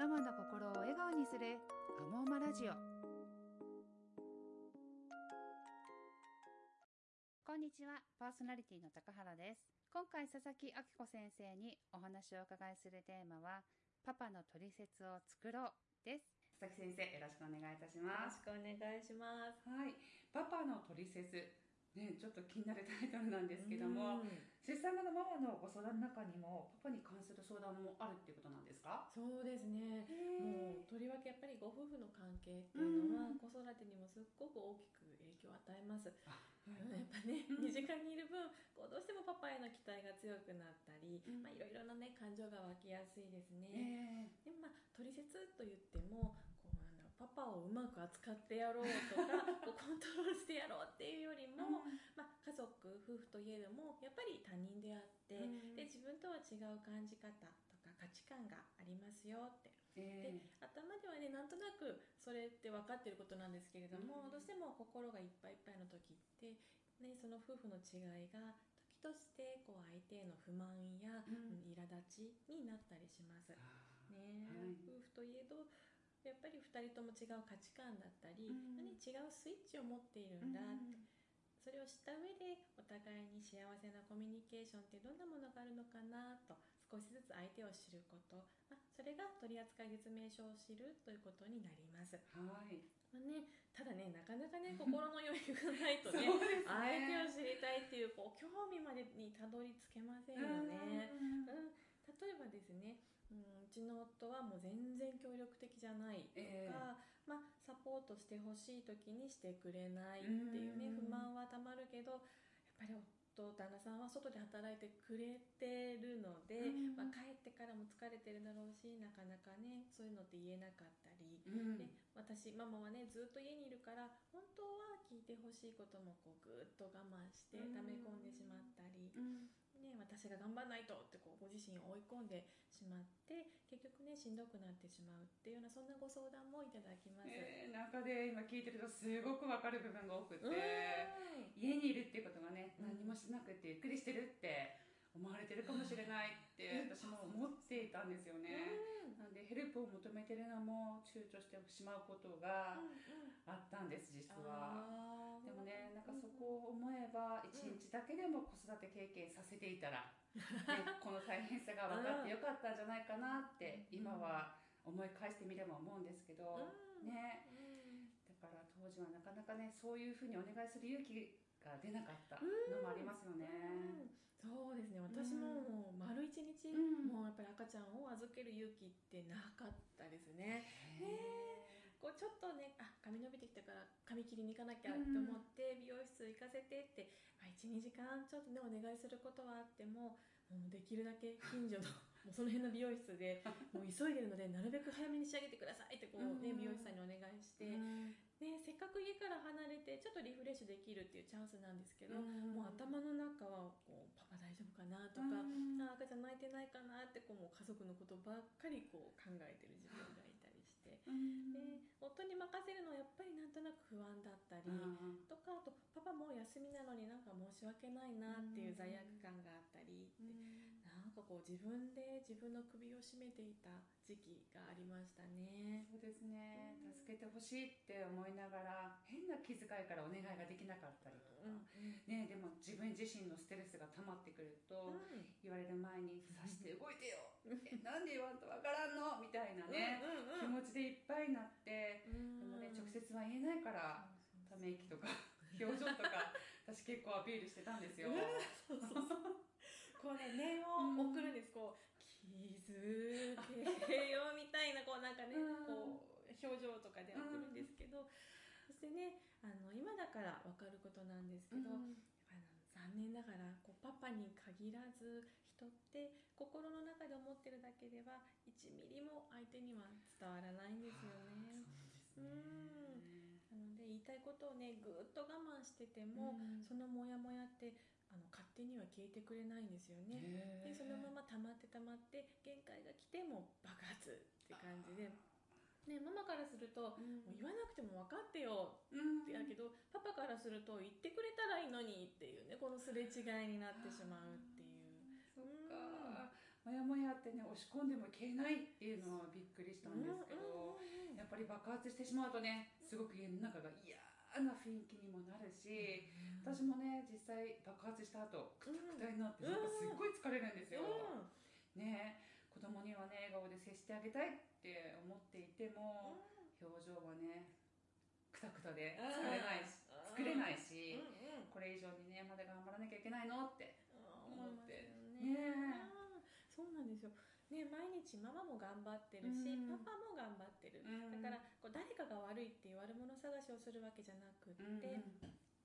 ママの心を笑顔にするアモーマラジオ。こんにちは。パーソナリティの高原です。今回佐々木明子先生にお話をお伺いするテーマはパパの取説を作ろうです。佐々木先生よろしくお願いいたしよろますしくお願いします。はい。パパの取説ねちょっと気になるタイトルなんですけども、うん。出産後のママのご相談の中にもパパに関する相談もあるっていうことなんですか？そうですね。もうもとりわけやっぱりご夫婦の関係っていうのは、うん。子育てにもすっごく大きく影響を与えます。あやっぱね、うん。身近にいる分こうどうしてもパパへの期待が強くなったり、うん。まあ、いろいろなね感情が湧きやすいですね。えでもまあ取説と言ってもこうなんだろうパパをうまく扱ってやろうとか こうコントロールしてやろうっても、まあ、家族夫婦といえどもやっぱり他人であって、うん。で自分とは違う感じ方とか価値観がありますよって。えで頭ではねなんとなくそれって分かってることなんですけれども、うん。どうしても心がいっぱいいっぱいの時って、ね、その夫婦の違いが時としてこう相手への不満や、うん。うん苛立ちになったりします。あね。はい。夫婦といえどやっぱり2人とも違う価値観だったり、うん。何違うスイッチを持っているーんだ、うんそれを知った上でお互いに幸せなコミュニケーションってどんなものがあるのかなと少しずつ相手を知ること、まあ、それが取扱説明書を知るということになります、はい。まあね、ただねなかなかね心の余裕がないとねね。相手を知りたいっていうこう興味までにたどり着けませんよね。うんうん、例えばですね、うん、うちの夫はもう全然協力的じゃないとか、ええまあ、サポートしてほしい時にしてくれないっていうね、うん。不満はたまるけどやっぱり夫旦那さんは外で働いてくれてるので、うん。まあ、帰ってからも疲れてるだろうしなかなかねそういうのって言えなかったり。うん。で私ママはねずっと家にいるから本当は聞いてほしいこともこうぐっと我慢してうん。溜め込んでしまったり、うん。ね、私が頑張らないとってこうご自身を追い込んでしまって結局ねしんどくなってしまうっていうようなそんなご相談もいただきます。えー中で今聞いてるとすごくわかる部分が多くてうん。家にいるっていうことがねうん。何もしなくてゆっくりしてるって思われてるかもしれないって私も思っていたんですよね。なんでヘルプを求めてるのも躊躇してしまうことがあったんです実は。でもねなんかそこを思えば一日だけでも子育て経験させていたら、ね、この大変さが分かってよかったんじゃないかなってうん。今は思い返してみれば思うんですけど、うん。ね。うん。だから当時はなかなかねそういうふうにお願いする勇気が出なかったのもありますよね。うん。そうですね。私ももう丸一日、うん。もうやっぱり赤ちゃんを預ける勇気ってなかったですね。こうちょっとねあ髪伸びてきたから髪切りに行かなきゃって思って、美容室行かせてって、まあ、12時間ちょっとねお願いすることはあってももうできるだけ近所の もうその辺の美容室で もう急いでるのでなるべく早めに仕上げてくださいってこう、ねうん。美容師さんにお願いして、うん。ね、せっかく家から離れてちょっとリフレッシュできるっていうチャンスなんですけど、うん。もう頭の中はこうパパ大丈夫かなとか、うん。あ赤ちゃん泣いてないかなってこうもう家族のことばっかりこう考えてる自分がいたりして。うん。で夫に任せるのはやっぱりなんとなく不安だったり、うん。とかあとパパも休みなのに申し訳ないなっていう罪悪感があったりって、なんかこう自分で自分の首を絞めていた時期がありましたね。そうですね。助けてほしいって思いながら変な気遣いからお願いができなかったりとか、うんね、でも自分自身のストレスが溜まってくると、言われる前に「さして動いてよ。えなんで言わんとわからんの?」みたいなね、うんうんうん。気持ちでいっぱいになって、ででもね直接は言えないからため息とか表情とか私結構アピールしてたんですよ。そうそうそう。こうね念を送るんです、こう気づけよみたいなこうなんかね、うん。こう表情とかで送るんですけど、そしてねあの今だから分かることなんですけど、あの残念ながらこうパパに限らず人って心の中で思ってるだけでは1ミリも相手には伝わらないんですよね。そうですねなので言ことをねぐーっと我慢してても、うん。そのモヤモヤってあの勝手には消えてくれないんですよね。でそのまま溜まって溜まって限界が来ても爆発って感じで。ね、ママからすると、うん。もう言わなくても分かってよ。うん。ってやけど、パパからすると言ってくれたらいいのにっていうねこのすれ違いになってしまうっていう。そっか。モヤモヤっってね押し込んでも消えないっていうのはびっくりしたんですけど、やっぱり爆発してしまうとねすごく家の中が嫌な雰囲気にもなるし、私もね実際爆発した後くたくたになってなんかすっごい疲れるんですよ。ね。子供にはね笑顔で接してあげたいって思っていても、表情はねくたくたで疲れないし、作れないし、これ以上にねまだ頑張らなきゃいけないの？って思って。ねそうなんですよね、毎日ママも頑張ってるし、パパも頑張ってる、だからこう誰かが悪いっていう悪者探しをするわけじゃなくって、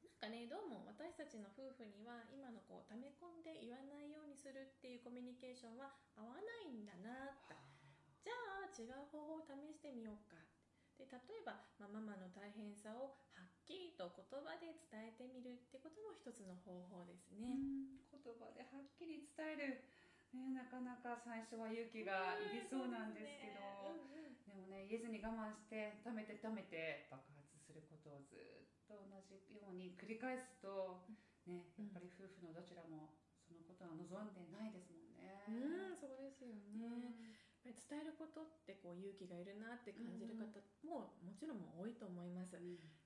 なんかねどうも私たちの夫婦には今のこう溜め込んで言わないようにするっていうコミュニケーションは合わないんだなって。じゃあ違う方法を試してみようか。で例えば、まあ、ママの大変さをはっきりと言葉で伝えてみるってことも一つの方法ですね。言葉ではっきり伝えるね、なかなか最初は勇気がいりそうなんですけど、でもね言えずに我慢して貯めて貯めて爆発することをずっと同じように繰り返すと、ね、やっぱり夫婦のどちらもそのことは望んでないですもんね。うん、そうですよね。伝えることってこう勇気がいるなって感じる方ももちろん多いと思います。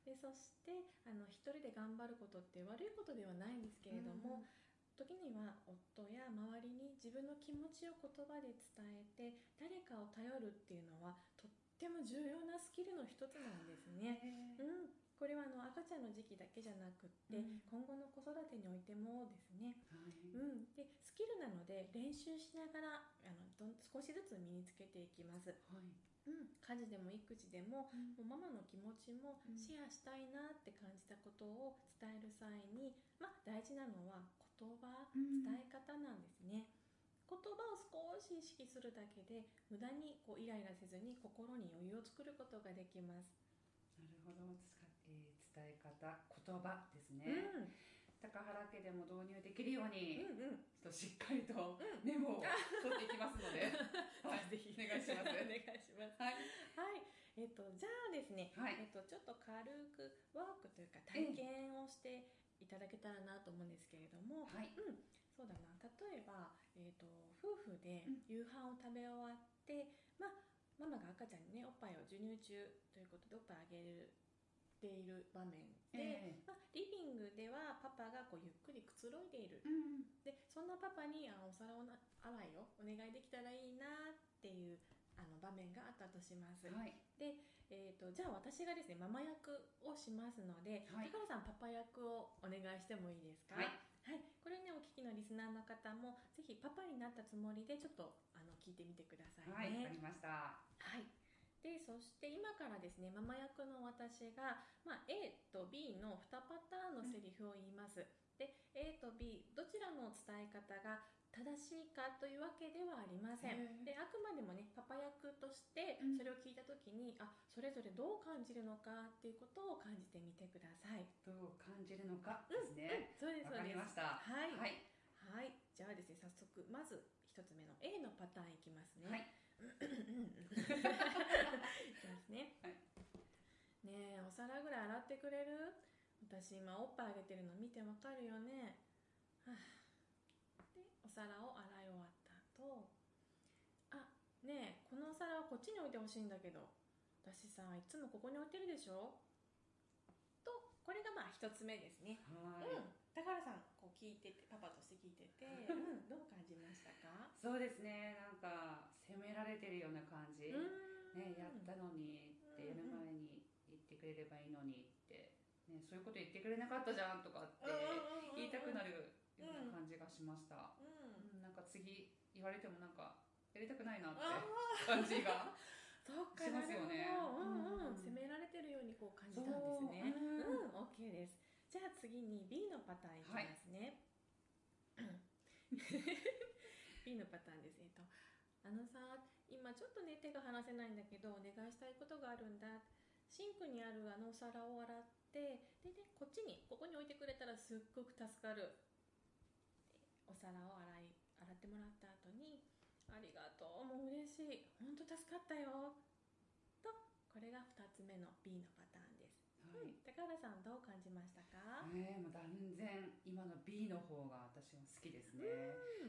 でそしてあの一人で頑張ることって悪いことではないんですけれども、時には夫や周りに自分の気持ちを言葉で伝えて誰かを頼るっていうのはとっても重要なスキルの一つなんですね。うん、これはあの赤ちゃんの時期だけじゃなくって、うん、今後の子育てにおいてもですね、はい、うん、でスキルなので練習しながらあのど少しずつ身につけていきます。はい。うん、家事でも育児でもうん、もうママの気持ちもシェアしたいなって感じたことを伝える際に、まあ、大事なのは言葉、伝え方なんですね。言葉を少し意識するだけで無駄にこうイライラせずに心に余裕を作ることができます。なるほど、えー、伝え方、言葉ですね。うん高原家でも導入できるように、うんうん、ちょっとしっかりとメモを取っていきますので、はい、ぜひお願いします。お願いします。はい、はい、えっ、ー、とじゃあですね、はい、えっ、ー、とちょっと軽くワークというか体験をしていただけたらなと思うんですけれども、はい、うん、そうだな。例えば、えーと、夫婦で夕飯を食べ終わって、うん、まあ、ママが赤ちゃんにねおっぱいを授乳中ということでおっぱいあげるている場面で、えー、まあ、リビングではパパがこうゆっくりくつろいでいる、うん、でそんなパパにあお皿を洗いをお願いできたらいいなっていうあの場面があったとします。はい、で、私がですねママ役をしますので、はい、高野さんパパ役をお願いしてもいいですか、はい、はい、これねお聞きのリスナーの方もぜひパパになったつもりでちょっとあの聞いてみてくださいね。はい、わかりました。はい。でそして今からですねママ役の私が、まあ、A と B の2パターンのセリフを言います。で A と B どちらの伝え方が正しいかというわけではありません。であくまでもねパパ役それを聞いた時に、うん、あそれぞれどう感じるのかっていうことを感じてみてください。どう感じるのかですね。うん、そうですわかりました。はい。はい、はい、じゃあですね早速まず一つ目の A のパターンいきますね。はい。いきますね。はい、ねえお皿ぐらい洗ってくれる？私今おっぱいあげてるの見てわかるよね。はあお皿を洗い終わった後あねえこのお皿はこっちに置いてほしいんだけど。私さいつもここに置いてるでしょ？とこれがまあ一つ目ですね。はい。うん。高原さんこう聞いててパパとして聞いてて、うん、どう感じましたか？そうですね。なんか責められてるような感じ、ね、やったのにってやる前に言ってくれればいいのにって、ね、そういうこと言ってくれなかったじゃんとかって言いたくなるような感じがしました、うんか次言われてもなんかやりたくないなって感じが しますよね。うんうん、責められてるようにこう感じたんですね。うん、オッケーです。じゃあ次に B のパターンいきますね。はい、B のパターンです。えっとあのさ今ちょっとね手が離せないんだけどお願いしたいことがあるんだ。シンクにあるあのお皿を洗ってでねこっちにここに置いてくれたらすっごく助かる。お皿を洗い洗ってもらった後に「ありがとう。もう嬉しい。本当助かったよ」とこれが2つ目の B のパターンです。ははい。高原さんどう感じましたか、えー、もう断然今の B の方が私は好きですね、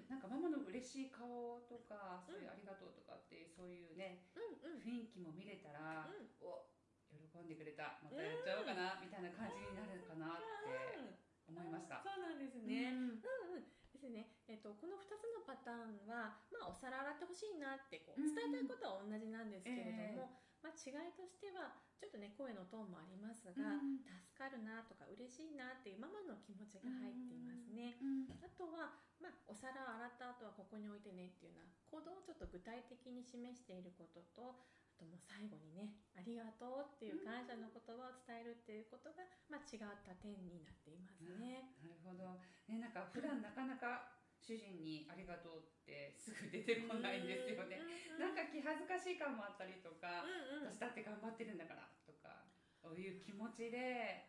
なんかママの嬉しい顔とかそういうありがとうとかってそういうねうんうん。雰囲気も見れたら、うん。お喜んでくれた。またやっちゃおうかな、みたいな感じになるかなって思いました。そうなんですね、うん。うんですね、えっと、この2つのパターンは、まあ、お皿洗ってほしいなってこううん伝えたいことは同じなんですけれども、まあ、違いとしてはちょっとね声のトーンもありますが、うん助かるなとか嬉しいなっていうママの気持ちが入っていますね。うんあとは、まあ、お皿を洗った後はここに置いてねっていうような行動をちょっと具体的に示していることとあともう最後にね「ありがとう」っていう感謝の言葉を伝えるっていうことが、まあ、違った点になっていますね。なるほど、ね、なんか普段なかなか主人にありがとうってすぐ出てこないんですよね。なんか気恥ずかしい感もあったりとか、うんうん。私だって頑張ってるんだからとか、そういう気持ちで、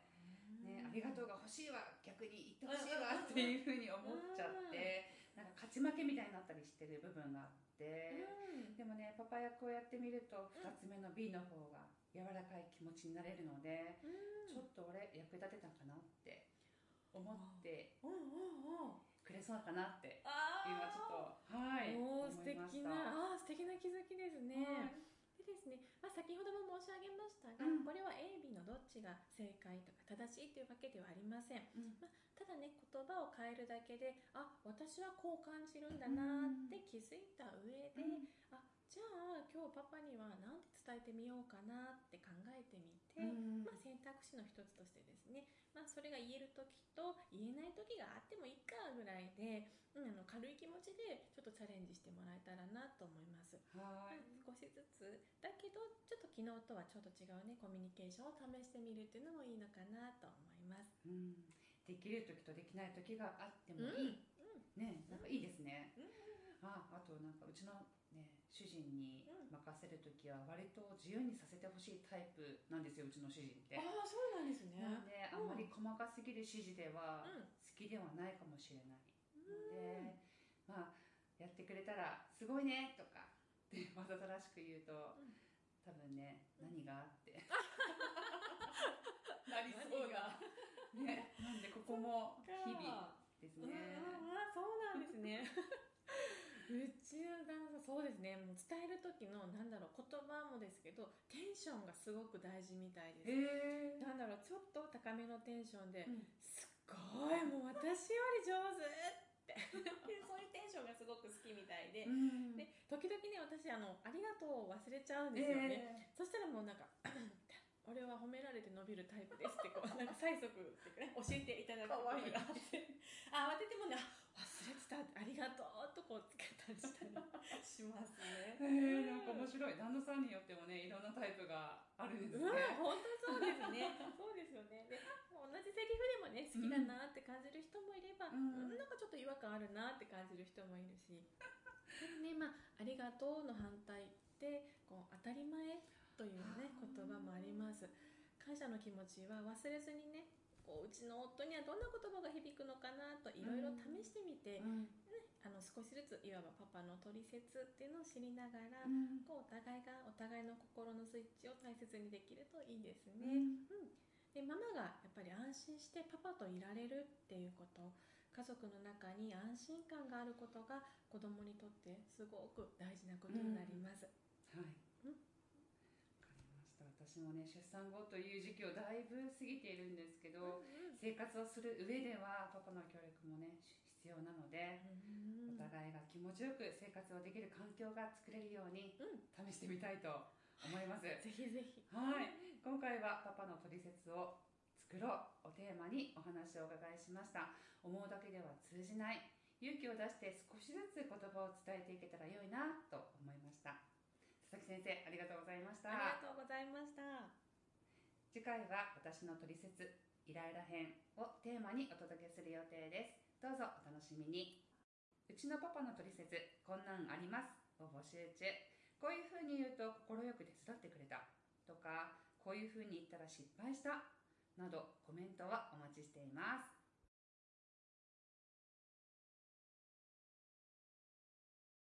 ね、ありがとうが欲しいわ、逆に言ってほしいわっていうふうに思っちゃって、なんか勝ち負けみたいになったりしてる部分があって、うんでもね、パパ役をやってみると、2つ目の B の方が柔らかい気持ちになれるので、ちょっと俺役立てたかなって思ってうんうんうんくれそうかなって今ちょっとはいおー素敵なあー素敵な気づきですね。はい。でですね、まあ、先ほども申し上げましたが、うん。これは A、B のどっちが正解とか正しいというわけではありません。うん。まあ、ただね、言葉を変えるだけで、あ、私はこう感じるんだなって気づいた上で、あ、じゃあ今日パパには何てみようかなって考えてみて、うんまあ、選択肢の一つとしてですね、まあ、それが言える時と言えない時があってもいいかぐらいで、うん、あの軽い気持ちでちょっとチャレンジしてもらえたらなと思います。はい。少しずつ。だけどちょっと昨日とはちょっと違うねコミュニケーションを試してみるっていうのもいいのかなと思います。うん。できる時とできない時があってもいい、ねなんかいいですね、ああとなんかうちのね主人に任せる時は割と自由にさせてほしいタイプなんですようちの主人って。ああそうなんですね。なんであんまり細かすぎる指示ではうん。好きではないかもしれない。ので、まあやってくれたらすごいねとかってわざとらしく言うと、うん。多分ね何がって。なりそうな。ねなんでここも日々ですね。ああそうなんですね。うちそうですね。もう伝える時のなんだろう言葉もですけどテンションがすごく大事みたいです。え。ーなんだろうちょっと高めのテンションで、うん。すっごいもう私より上手って。で そういうテンションがすごく好きみたいで、うん。で時々ね私あの「ありがとう」を忘れちゃうんですよね、え。そしたらもうなんか「俺は褒められて伸びるタイプです」ってこうなんか催促ってね教えていただくことがあってあ慌ててもねあ忘れてたってありがとうとこうつけたりしたりしますねーえーなんか面白い旦那さんによってもねいろんなタイプがあるんですうん、ね。本当そうですね。そうですよね。で、同じセリフでもね、好きだなって感じる人もいれば、ううんん、なんかちょっと違和感あるなって感じる人もいるし。ね、まあ、ありがとうの反対って、こう当たり前というね、言葉もあります。感謝の気持ちは忘れずにね、こううちの夫にはどんな言葉が響くのかなといろいろ試してみて、うんあの少しずついわばパパの取説っていうのを知りながら、うんこうお互いがお互いの心のスイッチを大切にできるといいですね。うんうんでママがやっぱり安心してパパといられるっていうこと家族の中に安心感があることが子供にとってすごく大事なことになります。はい。私もね出産後という時期をだいぶ過ぎているんですけど、うん生活をする上ではパパの協力もね必要なので、うんお互いが気持ちよく生活をできる環境が作れるようにうん試してみたいと思います。ぜひぜひ。はい、今回はパパの取説を作ろうをテーマにお話をお伺いしました。思うだけでは通じない勇気を出して少しずつ言葉を伝えていけたら良いなと思いました。先生、ありがとうございました。ありがとうございました。次回は私の取説イライラ編をテーマにお届けする予定です。どうぞお楽しみに。うちのパパの取説こんなんあります。を募集中。こういうふうに言うと快く手伝ってくれた。とかこういうふうに言ったら失敗した。などコメントはお待ちしています